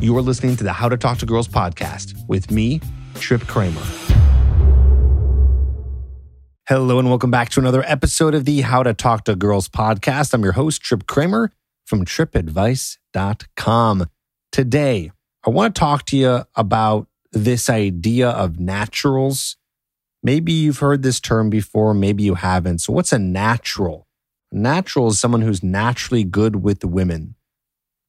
You are listening to the How to Talk to Girls podcast with me, Trip Kramer. Hello, and welcome back to another episode of the How to Talk to Girls podcast. I'm your host, Trip Kramer from tripadvice.com. Today, I want to talk to you about this idea of naturals. Maybe you've heard this term before, maybe you haven't. So, what's a natural? A natural is someone who's naturally good with women.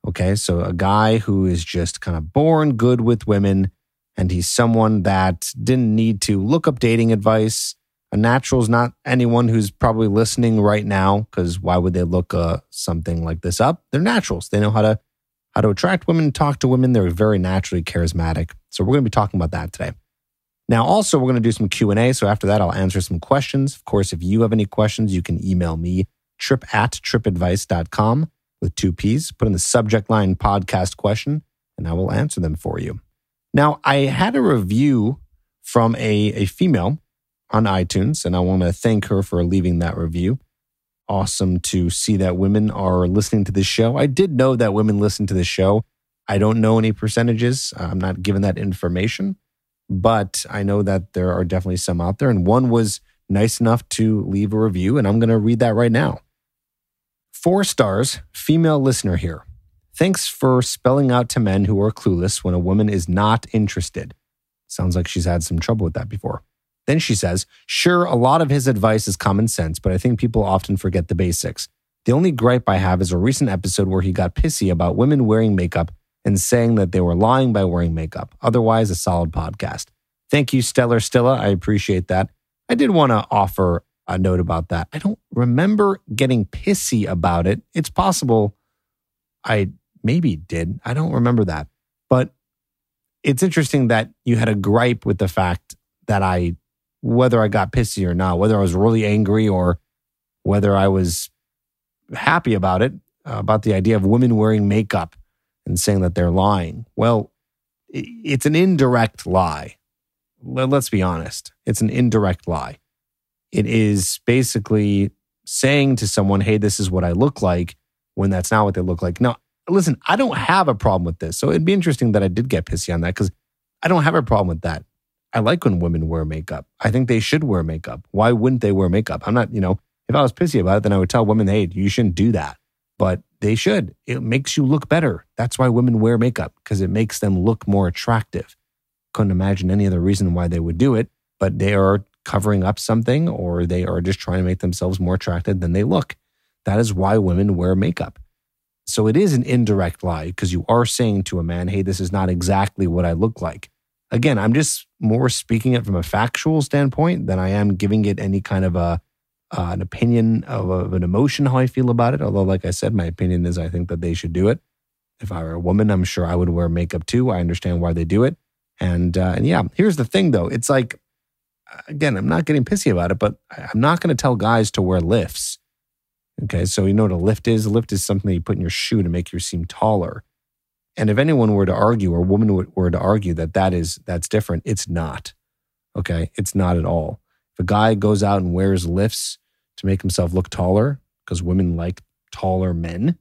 Okay, so a guy who is just kind of born good with women, and he's someone that didn't need to look up dating advice. A natural is not anyone who's probably listening right now, because why would they look uh, something like this up? They're naturals. They know how to how to attract women, talk to women. They're very naturally charismatic. So we're going to be talking about that today. Now, also, we're going to do some Q and A. So after that, I'll answer some questions. Of course, if you have any questions, you can email me trip at tripadvice.com with two P's. Put in the subject line podcast question, and I will answer them for you. Now, I had a review from a, a female on iTunes, and I want to thank her for leaving that review. Awesome to see that women are listening to this show. I did know that women listen to this show. I don't know any percentages. I'm not given that information, but I know that there are definitely some out there. And one was nice enough to leave a review, and I'm going to read that right now. Four stars, female listener here. Thanks for spelling out to men who are clueless when a woman is not interested. Sounds like she's had some trouble with that before. Then she says, Sure, a lot of his advice is common sense, but I think people often forget the basics. The only gripe I have is a recent episode where he got pissy about women wearing makeup and saying that they were lying by wearing makeup. Otherwise, a solid podcast. Thank you, Stellar Stilla. I appreciate that. I did want to offer a note about that. I don't remember getting pissy about it. It's possible I maybe did. I don't remember that. But it's interesting that you had a gripe with the fact that I, whether I got pissy or not, whether I was really angry or whether I was happy about it, about the idea of women wearing makeup and saying that they're lying. Well, it's an indirect lie. Let's be honest. It's an indirect lie. It is basically saying to someone, hey, this is what I look like when that's not what they look like. Now, listen, I don't have a problem with this. So it'd be interesting that I did get pissy on that because I don't have a problem with that. I like when women wear makeup. I think they should wear makeup. Why wouldn't they wear makeup? I'm not, you know, if I was pissy about it, then I would tell women, hey, you shouldn't do that. But they should. It makes you look better. That's why women wear makeup because it makes them look more attractive. Couldn't imagine any other reason why they would do it, but they are covering up something or they are just trying to make themselves more attractive than they look. That is why women wear makeup. So it is an indirect lie because you are saying to a man, hey, this is not exactly what I look like. Again, I'm just more speaking it from a factual standpoint than I am giving it any kind of a uh, an opinion of, of an emotion how I feel about it. Although, like I said, my opinion is I think that they should do it. If I were a woman, I'm sure I would wear makeup too. I understand why they do it. And uh, and yeah, here's the thing though. It's like again, I'm not getting pissy about it, but I'm not going to tell guys to wear lifts. Okay, so you know what a lift is? A lift is something that you put in your shoe to make you seem taller. And if anyone were to argue, or a woman were to argue that that is that's different, it's not. Okay, it's not at all. If a guy goes out and wears lifts to make himself look taller, because women like taller men,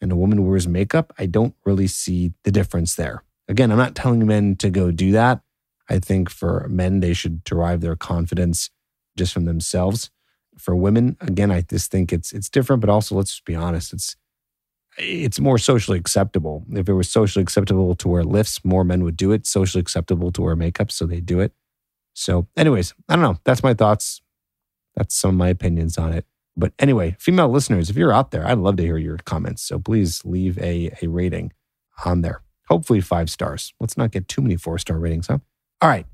and a woman wears makeup, I don't really see the difference there. Again, I'm not telling men to go do that. I think for men, they should derive their confidence just from themselves. For women, again, I just think it's it's different, but also let's just be honest, it's it's more socially acceptable. If it was socially acceptable to wear lifts, more men would do it. Socially acceptable to wear makeup, so they do it. So, anyways, I don't know. That's my thoughts. That's some of my opinions on it. But anyway, female listeners, if you're out there, I'd love to hear your comments. So please leave a, a rating on there. Hopefully five stars. Let's not get too many four star ratings, huh? All right,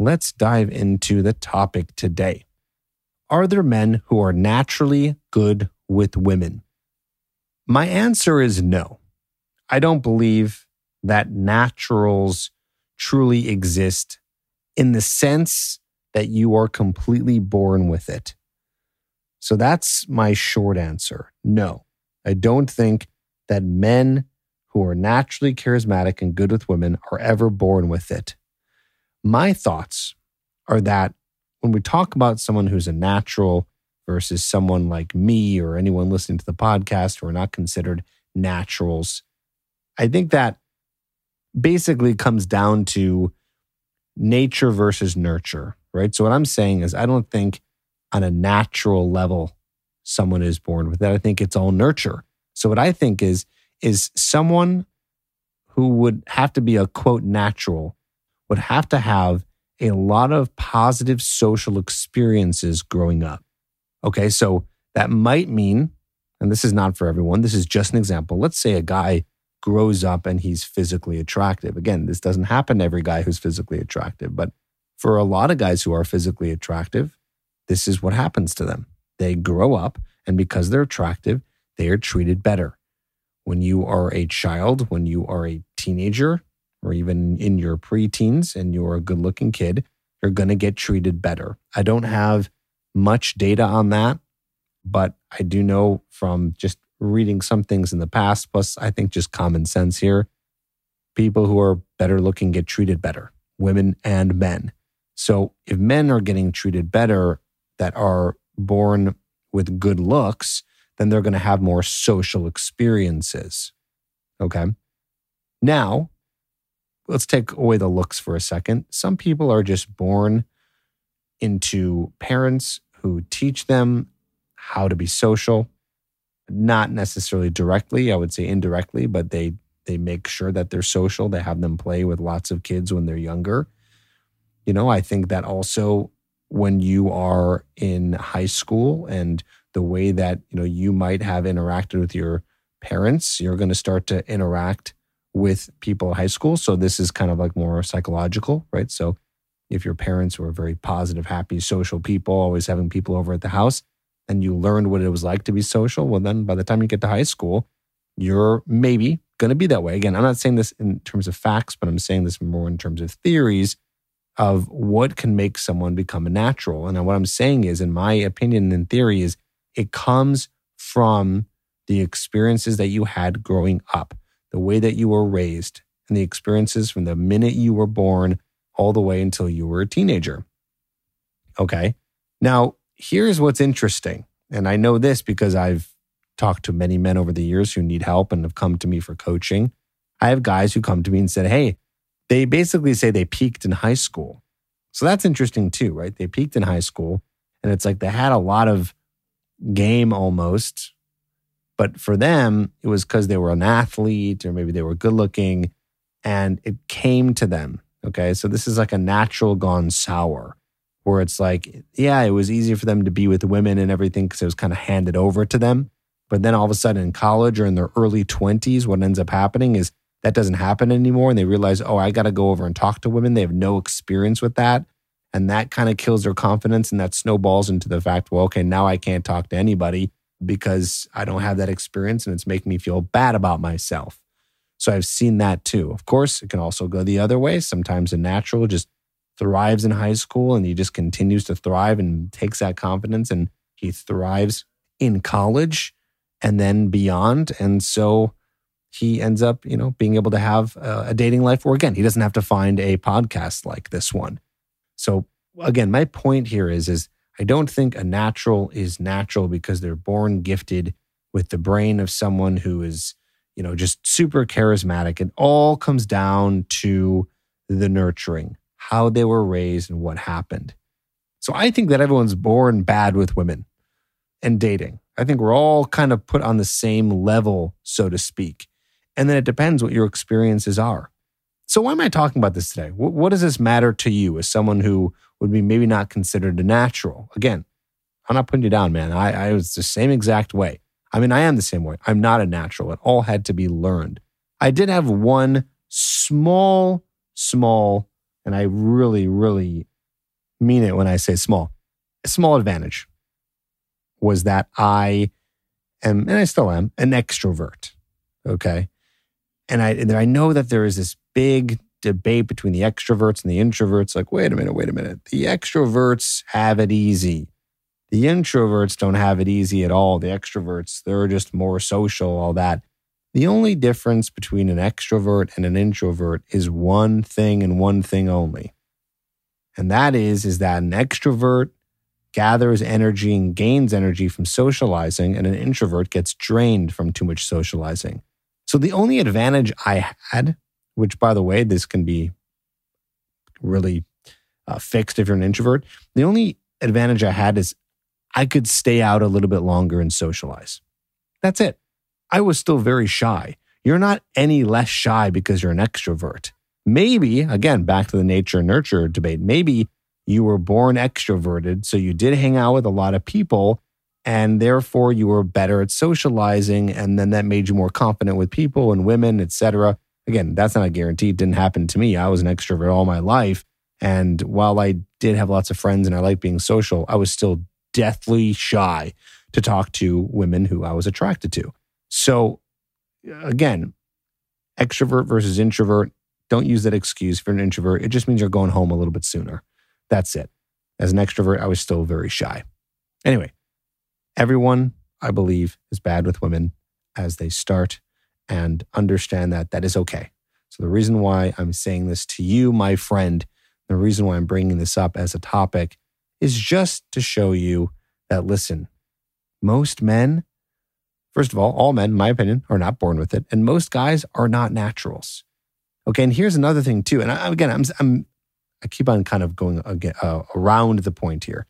let's dive into the topic today. Are there men who are naturally good with women? My answer is no. I don't believe that naturals truly exist in the sense that you are completely born with it. So that's my short answer. No, I don't think that men who are naturally charismatic and good with women are ever born with it. My thoughts are that when we talk about someone who's a natural versus someone like me or anyone listening to the podcast who are not considered naturals, I think that basically comes down to nature versus nurture, right? So what I'm saying is I don't think on a natural level someone is born with that. I think it's all nurture. So what I think is is someone who would have to be a quote natural would have to have a lot of positive social experiences growing up. Okay, so that might mean, and this is not for everyone, this is just an example. Let's say a guy grows up and he's physically attractive. Again, this doesn't happen to every guy who's physically attractive, but for a lot of guys who are physically attractive, this is what happens to them. They grow up, and because they're attractive, they are treated better. When you are a child, when you are a teenager, or even in your preteens and you're a good looking kid, you're going to get treated better. I don't have much data on that, but I do know from just reading some things in the past, plus I think just common sense here, people who are better looking get treated better, women and men. So if men are getting treated better that are born with good looks, then they're going to have more social experiences. Okay. Now, let's take away the looks for a second. Some people are just born into parents who teach them how to be social, not necessarily directly, I would say indirectly, but they they make sure that they're social. They have them play with lots of kids when they're younger. You know, I think that also when you are in high school and the way that, you know, you might have interacted with your parents, you're going to start to interact with people at high school. So this is kind of like more psychological, right? So if your parents were very positive, happy, social people, always having people over at the house, and you learned what it was like to be social, well, then by the time you get to high school, you're maybe going to be that way. Again, I'm not saying this in terms of facts, but I'm saying this more in terms of theories of what can make someone become a natural. And what I'm saying is, in my opinion and theory, is it comes from the experiences that you had growing up the way that you were raised, and the experiences from the minute you were born all the way until you were a teenager. Okay. Now, here's what's interesting. And I know this because I've talked to many men over the years who need help and have come to me for coaching. I have guys who come to me and said, Hey, they basically say they peaked in high school. So that's interesting too, right? They peaked in high school and it's like they had a lot of game almost but for them, it was because they were an athlete or maybe they were good looking and it came to them. Okay. So this is like a natural gone sour where it's like, yeah, it was easier for them to be with women and everything because it was kind of handed over to them. But then all of a sudden in college or in their early 20s, what ends up happening is that doesn't happen anymore. And they realize, oh, I got to go over and talk to women. They have no experience with that. And that kind of kills their confidence and that snowballs into the fact, well, okay, now I can't talk to anybody because I don't have that experience and it's making me feel bad about myself. So I've seen that too. Of course, it can also go the other way. Sometimes a natural just thrives in high school and he just continues to thrive and takes that confidence and he thrives in college and then beyond. And so he ends up, you know, being able to have a dating life where again, he doesn't have to find a podcast like this one. So again, my point here is is I don't think a natural is natural because they're born gifted with the brain of someone who is, you know, just super charismatic. It all comes down to the nurturing, how they were raised and what happened. So I think that everyone's born bad with women and dating. I think we're all kind of put on the same level, so to speak. And then it depends what your experiences are. So, why am I talking about this today? What, does this matter to you as someone who would be maybe not considered a natural. Again, I'm not putting you down, man. I, I was the same exact way. I mean, I am the same way. I'm not a natural. It all had to be learned. I did have one small, small, and I really, really mean it when I say small, a small advantage was that I am, and I still am, an extrovert. Okay. And I, and I know that there is this big debate between the extroverts and the introverts. Like, wait a minute, wait a minute. The extroverts have it easy. The introverts don't have it easy at all. The extroverts, they're just more social, all that. The only difference between an extrovert and an introvert is one thing and one thing only. And that is, is that an extrovert gathers energy and gains energy from socializing, and an introvert gets drained from too much socializing. So the only advantage I had which, by the way, this can be really uh, fixed if you're an introvert. The only advantage I had is I could stay out a little bit longer and socialize. That's it. I was still very shy. You're not any less shy because you're an extrovert. Maybe, again, back to the nature nurture debate, maybe you were born extroverted, so you did hang out with a lot of people, and therefore you were better at socializing, and then that made you more confident with people and women, etc. Again, that's not a guarantee. It didn't happen to me. I was an extrovert all my life. And while I did have lots of friends and I liked being social, I was still deathly shy to talk to women who I was attracted to. So, again, extrovert versus introvert, don't use that excuse for an introvert. It just means you're going home a little bit sooner. That's it. As an extrovert, I was still very shy. Anyway, everyone, I believe, is bad with women as they start and understand that that is okay. So, the reason why I'm saying this to you, my friend, the reason why I'm bringing this up as a topic is just to show you that, listen, most men, first of all, all men, in my opinion, are not born with it. And most guys are not naturals. Okay. And here's another thing, too. And I, again, I'm, I'm, I keep on kind of going again, uh, around the point here.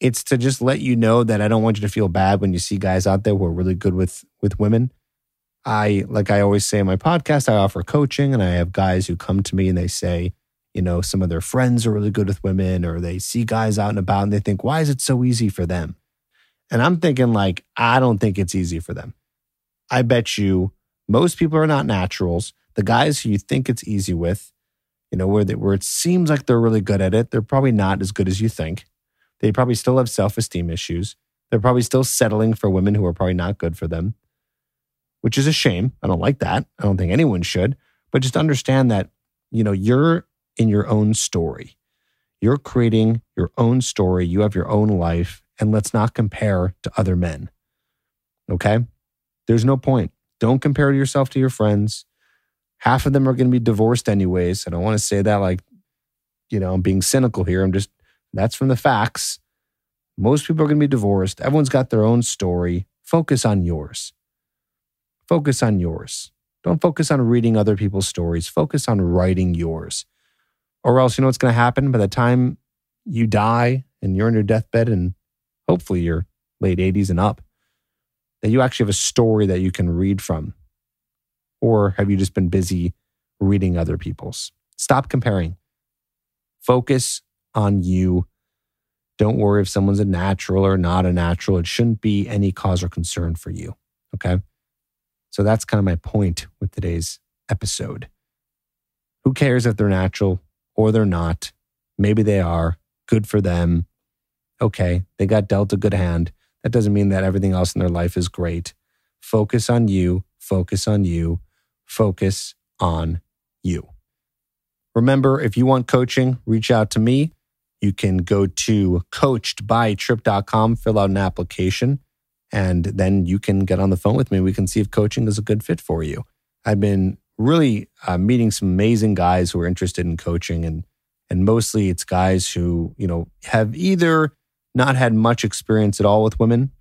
It's to just let you know that I don't want you to feel bad when you see guys out there who are really good with with women. I like I always say in my podcast, I offer coaching, and I have guys who come to me and they say, you know, some of their friends are really good with women, or they see guys out and about and they think, why is it so easy for them? And I'm thinking, like, I don't think it's easy for them. I bet you most people are not naturals. The guys who you think it's easy with, you know, where, they, where it seems like they're really good at it, they're probably not as good as you think. They probably still have self esteem issues. They're probably still settling for women who are probably not good for them, which is a shame. I don't like that. I don't think anyone should. But just understand that, you know, you're in your own story. You're creating your own story. You have your own life and let's not compare to other men. Okay? There's no point. Don't compare yourself to your friends. Half of them are going to be divorced anyways. I don't want to say that like, you know, I'm being cynical here. I'm just, that's from the facts. Most people are going to be divorced. Everyone's got their own story. Focus on yours. Focus on yours. Don't focus on reading other people's stories. Focus on writing yours. Or else, you know what's going to happen by the time you die and you're in your deathbed and hopefully your late 80s and up, that you actually have a story that you can read from? Or have you just been busy reading other people's? Stop comparing. Focus on you. Don't worry if someone's a natural or not a natural. It shouldn't be any cause or concern for you. Okay. So that's kind of my point with today's episode. Who cares if they're natural or they're not? Maybe they are. Good for them okay, they got dealt a good hand. That doesn't mean that everything else in their life is great. Focus on you, focus on you, focus on you. Remember, if you want coaching, reach out to me. You can go to coachedbytrip.com, fill out an application, and then you can get on the phone with me. We can see if coaching is a good fit for you. I've been really uh, meeting some amazing guys who are interested in coaching and and mostly it's guys who, you know, have either not had much experience at all with women.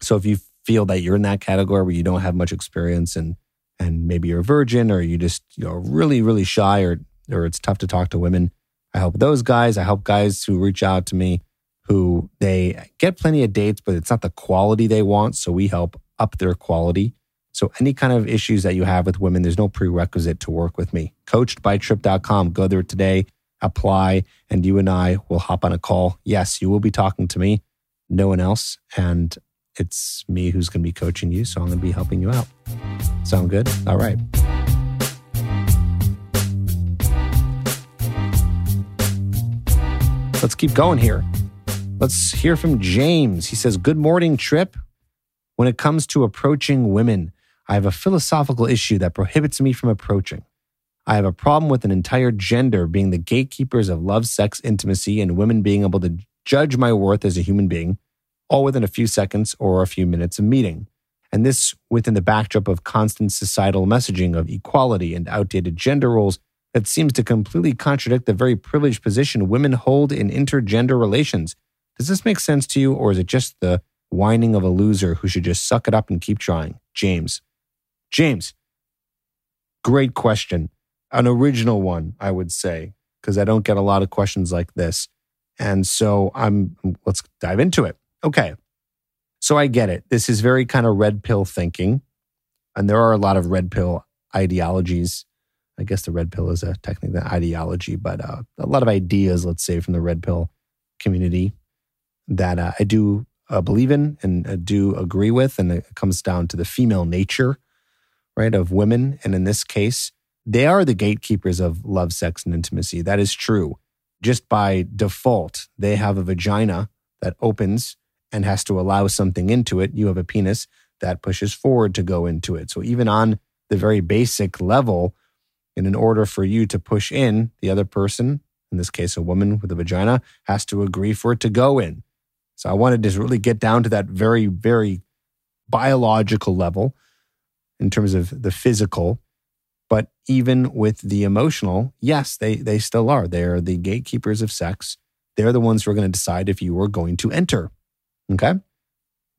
So if you feel that you're in that category where you don't have much experience and and maybe you're a virgin or you just you know really really shy or or it's tough to talk to women, I help those guys. I help guys who reach out to me who they get plenty of dates, but it's not the quality they want. So we help up their quality. So any kind of issues that you have with women, there's no prerequisite to work with me. Coachedbytrip.com. Go there today apply, and you and I will hop on a call. Yes, you will be talking to me, no one else. And it's me who's going to be coaching you. So I'm going to be helping you out. Sound good? All right. Let's keep going here. Let's hear from James. He says, Good morning, Trip. When it comes to approaching women, I have a philosophical issue that prohibits me from approaching. I have a problem with an entire gender being the gatekeepers of love, sex, intimacy, and women being able to judge my worth as a human being, all within a few seconds or a few minutes of meeting. And this within the backdrop of constant societal messaging of equality and outdated gender roles that seems to completely contradict the very privileged position women hold in intergender relations. Does this make sense to you, or is it just the whining of a loser who should just suck it up and keep trying? James. James, great question. an original one, I would say, because I don't get a lot of questions like this. And so I'm, let's dive into it. Okay. So I get it. This is very kind of red pill thinking. And there are a lot of red pill ideologies. I guess the red pill is a technically an ideology, but uh, a lot of ideas, let's say, from the red pill community that uh, I do uh, believe in and uh, do agree with. And it comes down to the female nature, right, of women. And in this case, they are the gatekeepers of love, sex, and intimacy. That is true. Just by default, they have a vagina that opens and has to allow something into it. You have a penis that pushes forward to go into it. So even on the very basic level, and in order for you to push in, the other person, in this case, a woman with a vagina, has to agree for it to go in. So I wanted to really get down to that very, very biological level in terms of the physical. But even with the emotional, yes, they, they still are. They are the gatekeepers of sex. They're the ones who are going to decide if you are going to enter. Okay.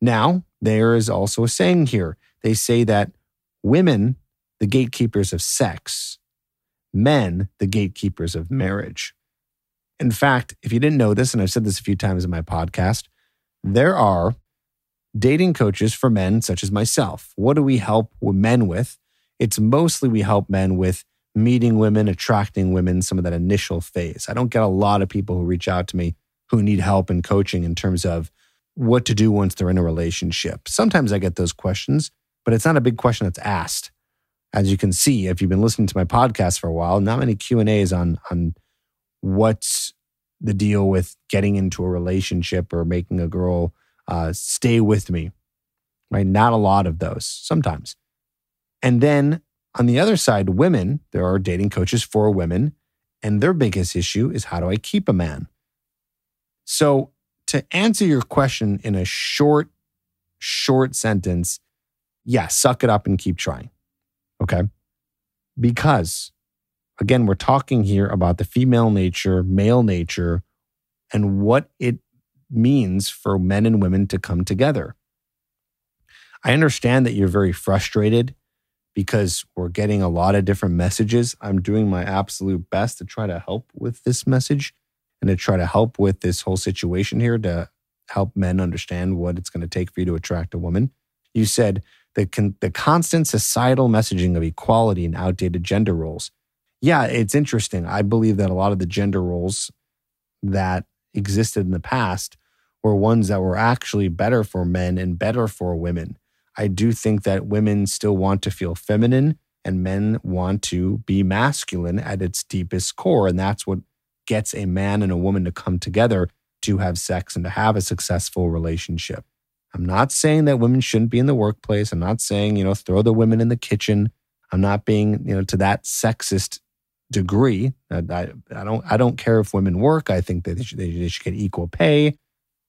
Now, there is also a saying here. They say that women, the gatekeepers of sex, men, the gatekeepers of marriage. In fact, if you didn't know this, and I've said this a few times in my podcast, there are dating coaches for men such as myself. What do we help men with? It's mostly we help men with meeting women, attracting women, some of that initial phase. I don't get a lot of people who reach out to me who need help and coaching in terms of what to do once they're in a relationship. Sometimes I get those questions, but it's not a big question that's asked. As you can see, if you've been listening to my podcast for a while, not many Q&As on on what's the deal with getting into a relationship or making a girl uh, stay with me, right? Not a lot of those sometimes. And then on the other side, women, there are dating coaches for women, and their biggest issue is how do I keep a man? So, to answer your question in a short, short sentence, yeah, suck it up and keep trying. Okay. Because again, we're talking here about the female nature, male nature, and what it means for men and women to come together. I understand that you're very frustrated because we're getting a lot of different messages. I'm doing my absolute best to try to help with this message and to try to help with this whole situation here to help men understand what it's going to take for you to attract a woman. You said the, con- the constant societal messaging of equality and outdated gender roles yeah, it's interesting. I believe that a lot of the gender roles that existed in the past were ones that were actually better for men and better for women. I do think that women still want to feel feminine and men want to be masculine at its deepest core. And that's what gets a man and a woman to come together to have sex and to have a successful relationship. I'm not saying that women shouldn't be in the workplace. I'm not saying, you know, throw the women in the kitchen. I'm not being, you know, to that sexist degree. I, I, don't I don't care if women work. I think that they should, they should get equal pay.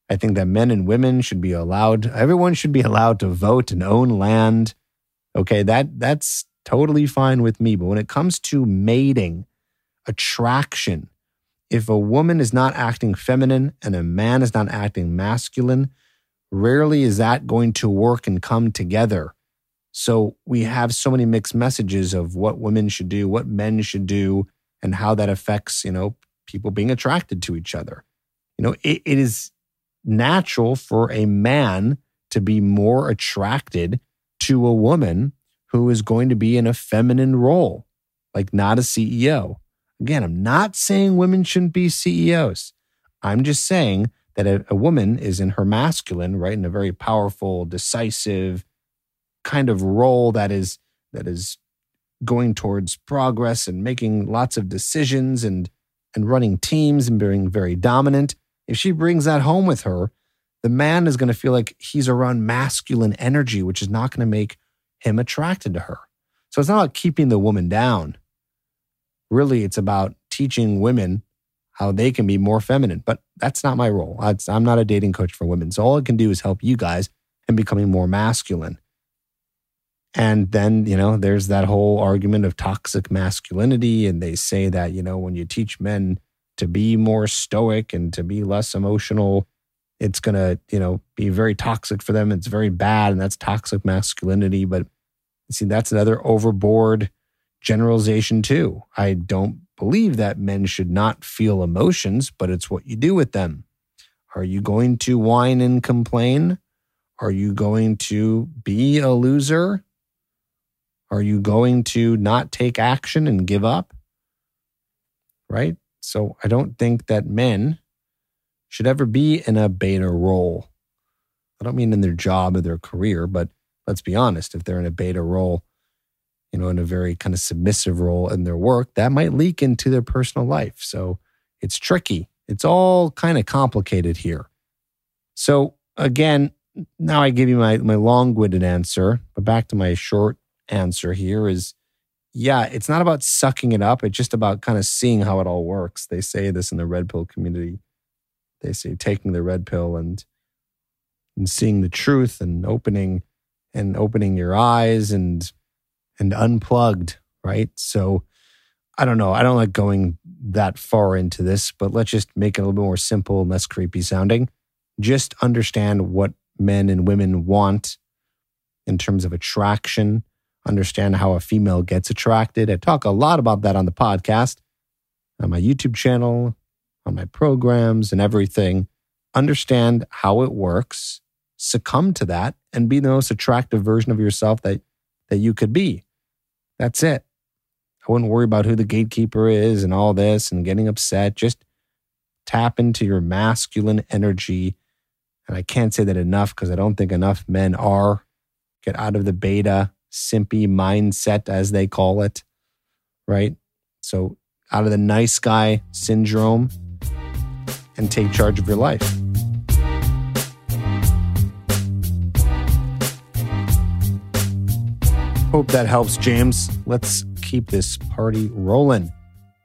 I think that men and women should be allowed. Everyone should be allowed to vote and own land. Okay, that that's totally fine with me. But when it comes to mating, attraction, if a woman is not acting feminine and a man is not acting masculine, rarely is that going to work and come together. So we have so many mixed messages of what women should do, what men should do, and how that affects, you know, people being attracted to each other. You know, it, it is natural for a man to be more attracted to a woman who is going to be in a feminine role, like not a CEO. Again, I'm not saying women shouldn't be CEOs. I'm just saying that a, a woman is in her masculine, right, in a very powerful, decisive, kind of role that is that is going towards progress and making lots of decisions and and running teams and being very dominant. If she brings that home with her the man is going to feel like he's around masculine energy which is not going to make him attracted to her. So it's not about keeping the woman down. Really it's about teaching women how they can be more feminine but that's not my role. I'm not a dating coach for women. So all i can do is help you guys in becoming more masculine and then, you know, there's that whole argument of toxic masculinity. And they say that, you know, when you teach men to be more stoic and to be less emotional, it's going to, you know, be very toxic for them. It's very bad. And that's toxic masculinity. But see, that's another overboard generalization too. I don't believe that men should not feel emotions, but it's what you do with them. Are you going to whine and complain? Are you going to be a loser? Are you going to not take action and give up? Right? So I don't think that men should ever be in a beta role. I don't mean in their job or their career, but let's be honest, if they're in a beta role, you know, in a very kind of submissive role in their work, that might leak into their personal life. So it's tricky. It's all kind of complicated here. So again, now I give you my, my long winded answer, but back to my short answer here is yeah, it's not about sucking it up. It's just about kind of seeing how it all works. They say this in the red pill community. They say taking the red pill and and seeing the truth and opening and opening your eyes and and unplugged, right? So I don't know. I don't like going that far into this, but let's just make it a little bit more simple and less creepy sounding. Just understand what men and women want in terms of attraction, understand how a female gets attracted. I talk a lot about that on the podcast, on my YouTube channel, on my programs, and everything. Understand how it works, succumb to that, and be the most attractive version of yourself that, that you could be. That's it. I wouldn't worry about who the gatekeeper is and all this and getting upset. Just tap into your masculine energy. And I can't say that enough because I don't think enough men are. Get out of the beta, simpy mindset, as they call it, right? So, out of the nice guy syndrome and take charge of your life. Hope that helps, James. Let's keep this party rolling.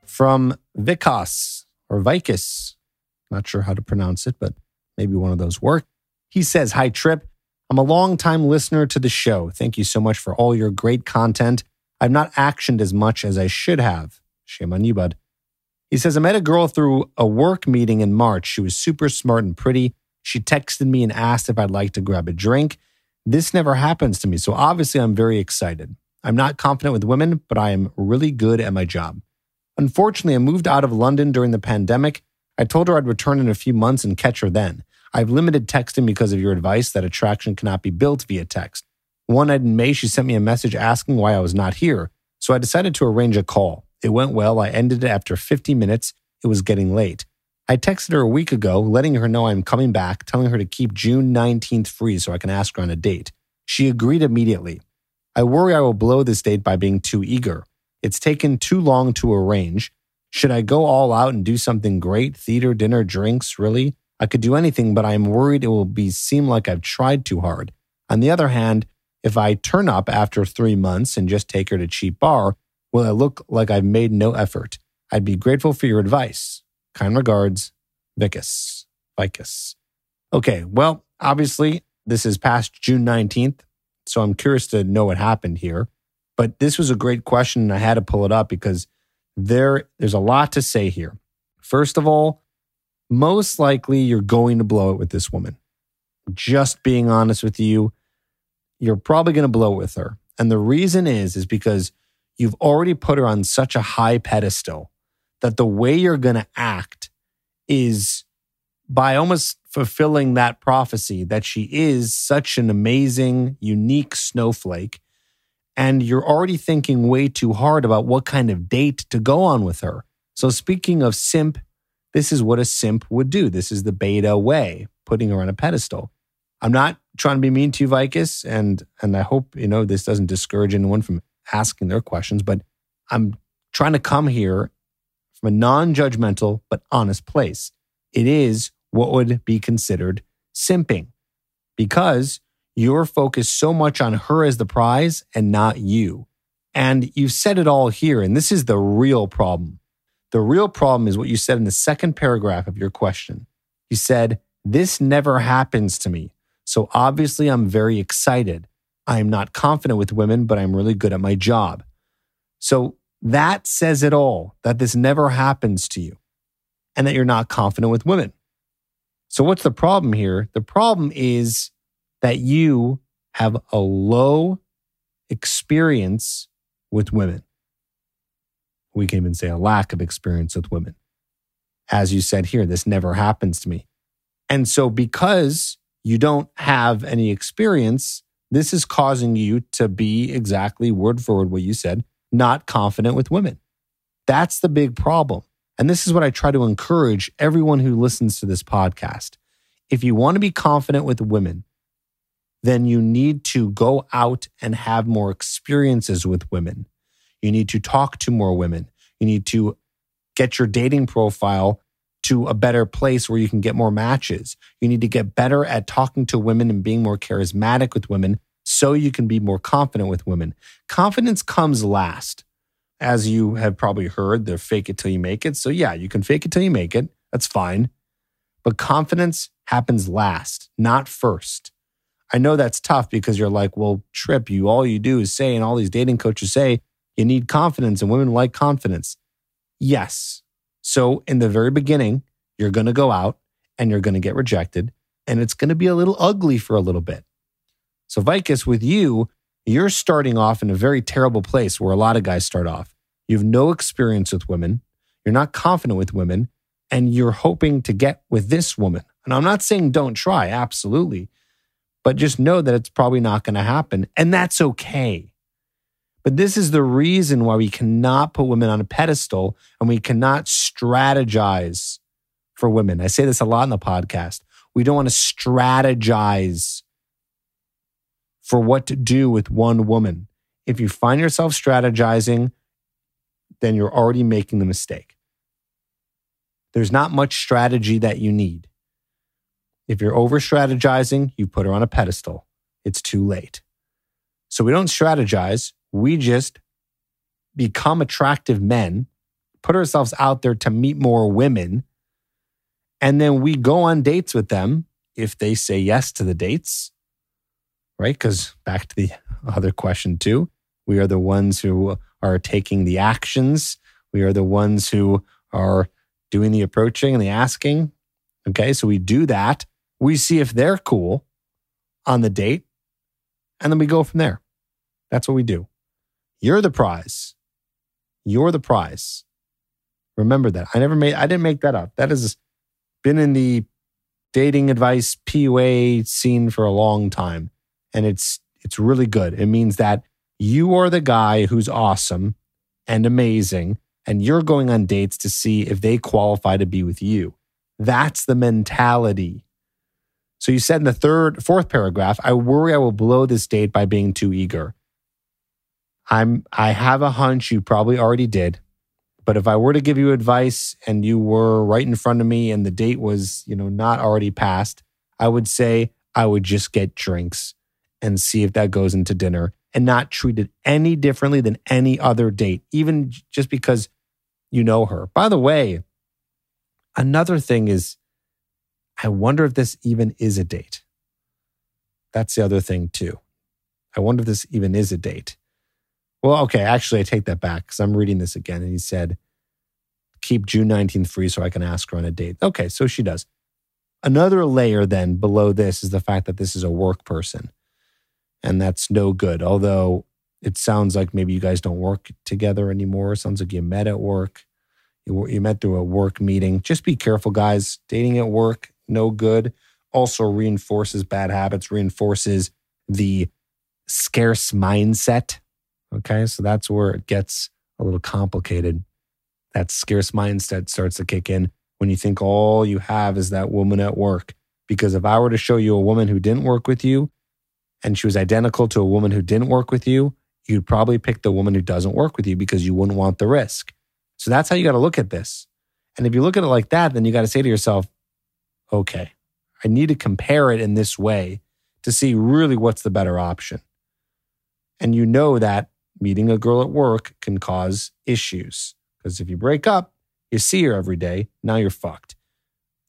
From Vikas or Vicus, not sure how to pronounce it, but maybe one of those work. He says, Hi, Trip. I'm a long-time listener to the show. Thank you so much for all your great content. I've not actioned as much as I should have. Shame on you, bud. He says, I met a girl through a work meeting in March. She was super smart and pretty. She texted me and asked if I'd like to grab a drink. This never happens to me, so obviously I'm very excited. I'm not confident with women, but I am really good at my job. Unfortunately, I moved out of London during the pandemic. I told her I'd return in a few months and catch her then. I've limited texting because of your advice that attraction cannot be built via text. One night in May, she sent me a message asking why I was not here, so I decided to arrange a call. It went well. I ended it after 50 minutes. It was getting late. I texted her a week ago, letting her know I'm coming back, telling her to keep June 19th free so I can ask her on a date. She agreed immediately. I worry I will blow this date by being too eager. It's taken too long to arrange. Should I go all out and do something great? Theater, dinner, drinks, really? I could do anything, but I am worried it will be seem like I've tried too hard. On the other hand, if I turn up after three months and just take her to cheap bar, will I look like I've made no effort? I'd be grateful for your advice. Kind regards, Vicus. Vicus. Okay, well, obviously, this is past June 19th, so I'm curious to know what happened here. But this was a great question, and I had to pull it up because there, there's a lot to say here. First of all, most likely you're going to blow it with this woman. Just being honest with you, you're probably going to blow it with her. And the reason is, is because you've already put her on such a high pedestal that the way you're going to act is by almost fulfilling that prophecy that she is such an amazing, unique snowflake. And you're already thinking way too hard about what kind of date to go on with her. So, speaking of simp, this is what a simp would do. This is the beta way, putting her on a pedestal. I'm not trying to be mean to you, Vicus, and and I hope you know this doesn't discourage anyone from asking their questions, but I'm trying to come here from a non judgmental but honest place. It is what would be considered simping because you're focused so much on her as the prize and not you. And you've said it all here, and this is the real problem. The real problem is what you said in the second paragraph of your question. You said, This never happens to me. So obviously, I'm very excited. I am not confident with women, but I'm really good at my job. So that says it all that this never happens to you and that you're not confident with women. So, what's the problem here? The problem is that you have a low experience with women. We can even say a lack of experience with women. As you said here, this never happens to me. And so, because you don't have any experience, this is causing you to be exactly word for word what you said, not confident with women. That's the big problem. And this is what I try to encourage everyone who listens to this podcast. If you want to be confident with women, then you need to go out and have more experiences with women. You need to talk to more women. You need to get your dating profile to a better place where you can get more matches. You need to get better at talking to women and being more charismatic with women so you can be more confident with women. Confidence comes last. As you have probably heard, the fake it till you make it. So, yeah, you can fake it till you make it. That's fine. But confidence happens last, not first. I know that's tough because you're like, well, Trip, you all you do is say, and all these dating coaches say, you need confidence and women like confidence. Yes. So in the very beginning, you're going to go out and you're going to get rejected and it's going to be a little ugly for a little bit. So Vicus, with you, you're starting off in a very terrible place where a lot of guys start off. You have no experience with women. You're not confident with women and you're hoping to get with this woman. And I'm not saying don't try, absolutely but just know that it's probably not going to happen. And that's okay. But this is the reason why we cannot put women on a pedestal and we cannot strategize for women. I say this a lot in the podcast. We don't want to strategize for what to do with one woman. If you find yourself strategizing, then you're already making the mistake. There's not much strategy that you need. If you're over strategizing, you put her on a pedestal. It's too late. So we don't strategize. We just become attractive men, put ourselves out there to meet more women. And then we go on dates with them if they say yes to the dates, right? Because back to the other question, too, we are the ones who are taking the actions. We are the ones who are doing the approaching and the asking. Okay. So we do that. We see if they're cool on the date, and then we go from there. That's what we do. You're the prize. You're the prize. Remember that. I never made, I didn't make that up. That has been in the dating advice PUA scene for a long time. And it's, it's really good. It means that you are the guy who's awesome and amazing, and you're going on dates to see if they qualify to be with you. That's the mentality so you said in the third, fourth paragraph, I worry I will blow this date by being too eager. I'm I have a hunch you probably already did. But if I were to give you advice and you were right in front of me and the date was, you know, not already passed, I would say I would just get drinks and see if that goes into dinner and not treat it any differently than any other date, even just because you know her. By the way, another thing is I wonder if this even is a date. That's the other thing, too. I wonder if this even is a date. Well, okay, actually, I take that back because I'm reading this again. And he said, keep June 19th free so I can ask her on a date. Okay, so she does. Another layer then below this is the fact that this is a work person. And that's no good. Although it sounds like maybe you guys don't work together anymore. It sounds like you met at work. You, you met through a work meeting. Just be careful, guys. Dating at work no good. Also reinforces bad habits, reinforces the scarce mindset. Okay. So that's where it gets a little complicated. That scarce mindset starts to kick in when you think all you have is that woman at work. Because if I were to show you a woman who didn't work with you and she was identical to a woman who didn't work with you, you'd probably pick the woman who doesn't work with you because you wouldn't want the risk. So that's how you got to look at this. And if you look at it like that, then you got to say to yourself, okay, I need to compare it in this way to see really what's the better option. And you know that meeting a girl at work can cause issues because if you break up, you see her every day, now you're fucked.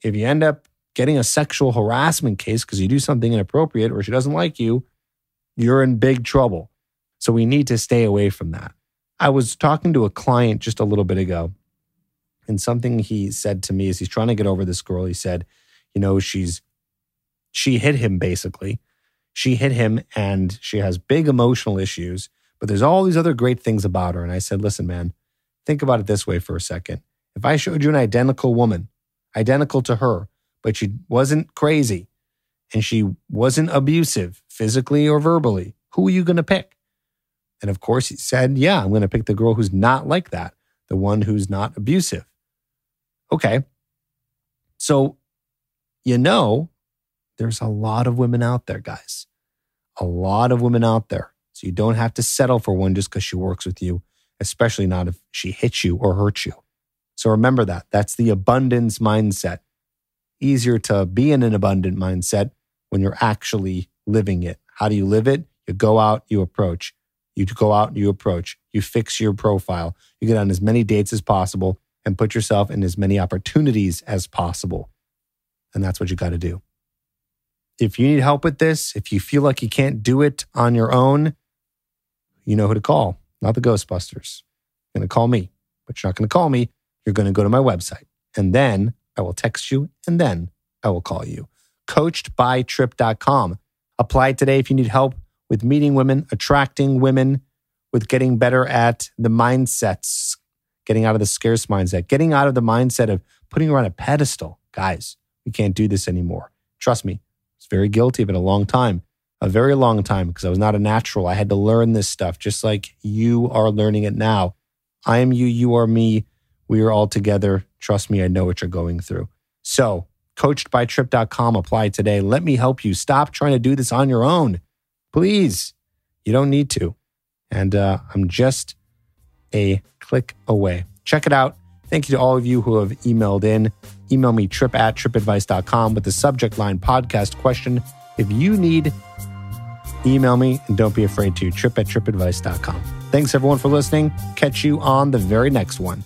If you end up getting a sexual harassment case because you do something inappropriate or she doesn't like you, you're in big trouble. So we need to stay away from that. I was talking to a client just a little bit ago, and something he said to me is he's trying to get over this girl. He said, you know, she's she hit him basically. She hit him and she has big emotional issues, but there's all these other great things about her. And I said, listen, man, Think about it this way for a second. If I showed you an identical woman, identical to her, but she wasn't crazy and she wasn't abusive physically or verbally, who are you going to pick? And of course, he said, Yeah, I'm going to pick the girl who's not like that, the one who's not abusive. Okay. So, you know, there's a lot of women out there, guys. A lot of women out there. So you don't have to settle for one just because she works with you, especially not if she hits you or hurts you. So remember that. That's the abundance mindset. Easier to be in an abundant mindset when you're actually living it. How do you live it? You go out, you approach. You go out, and you approach. You fix your profile. You get on as many dates as possible and put yourself in as many opportunities as possible. And that's what you got to do. If you need help with this, if you feel like you can't do it on your own, you know who to call, not the Ghostbusters. You're going to call me, but you're not going to call me. You're going to go to my website and then I will text you and then I will call you. Coachedbytrip.com. Apply today if you need help with meeting women, attracting women, with getting better at the mindsets, getting out of the scarce mindset, getting out of the mindset of putting her on a pedestal. Guys, we can't do this anymore. Trust me, I was very guilty of it a long time, a very long time because I was not a natural. I had to learn this stuff just like you are learning it now. I am you, you are me. We are all together. Trust me, I know what you're going through. So, coachedbytrip.com, apply today. Let me help you. Stop trying to do this on your own. Please, you don't need to. And uh, I'm just a click away. Check it out. Thank you to all of you who have emailed in. Email me trip at tripadvice.com with the subject line podcast question. If you need, email me and don't be afraid to trip at tripadvice.com. Thanks everyone for listening. Catch you on the very next one.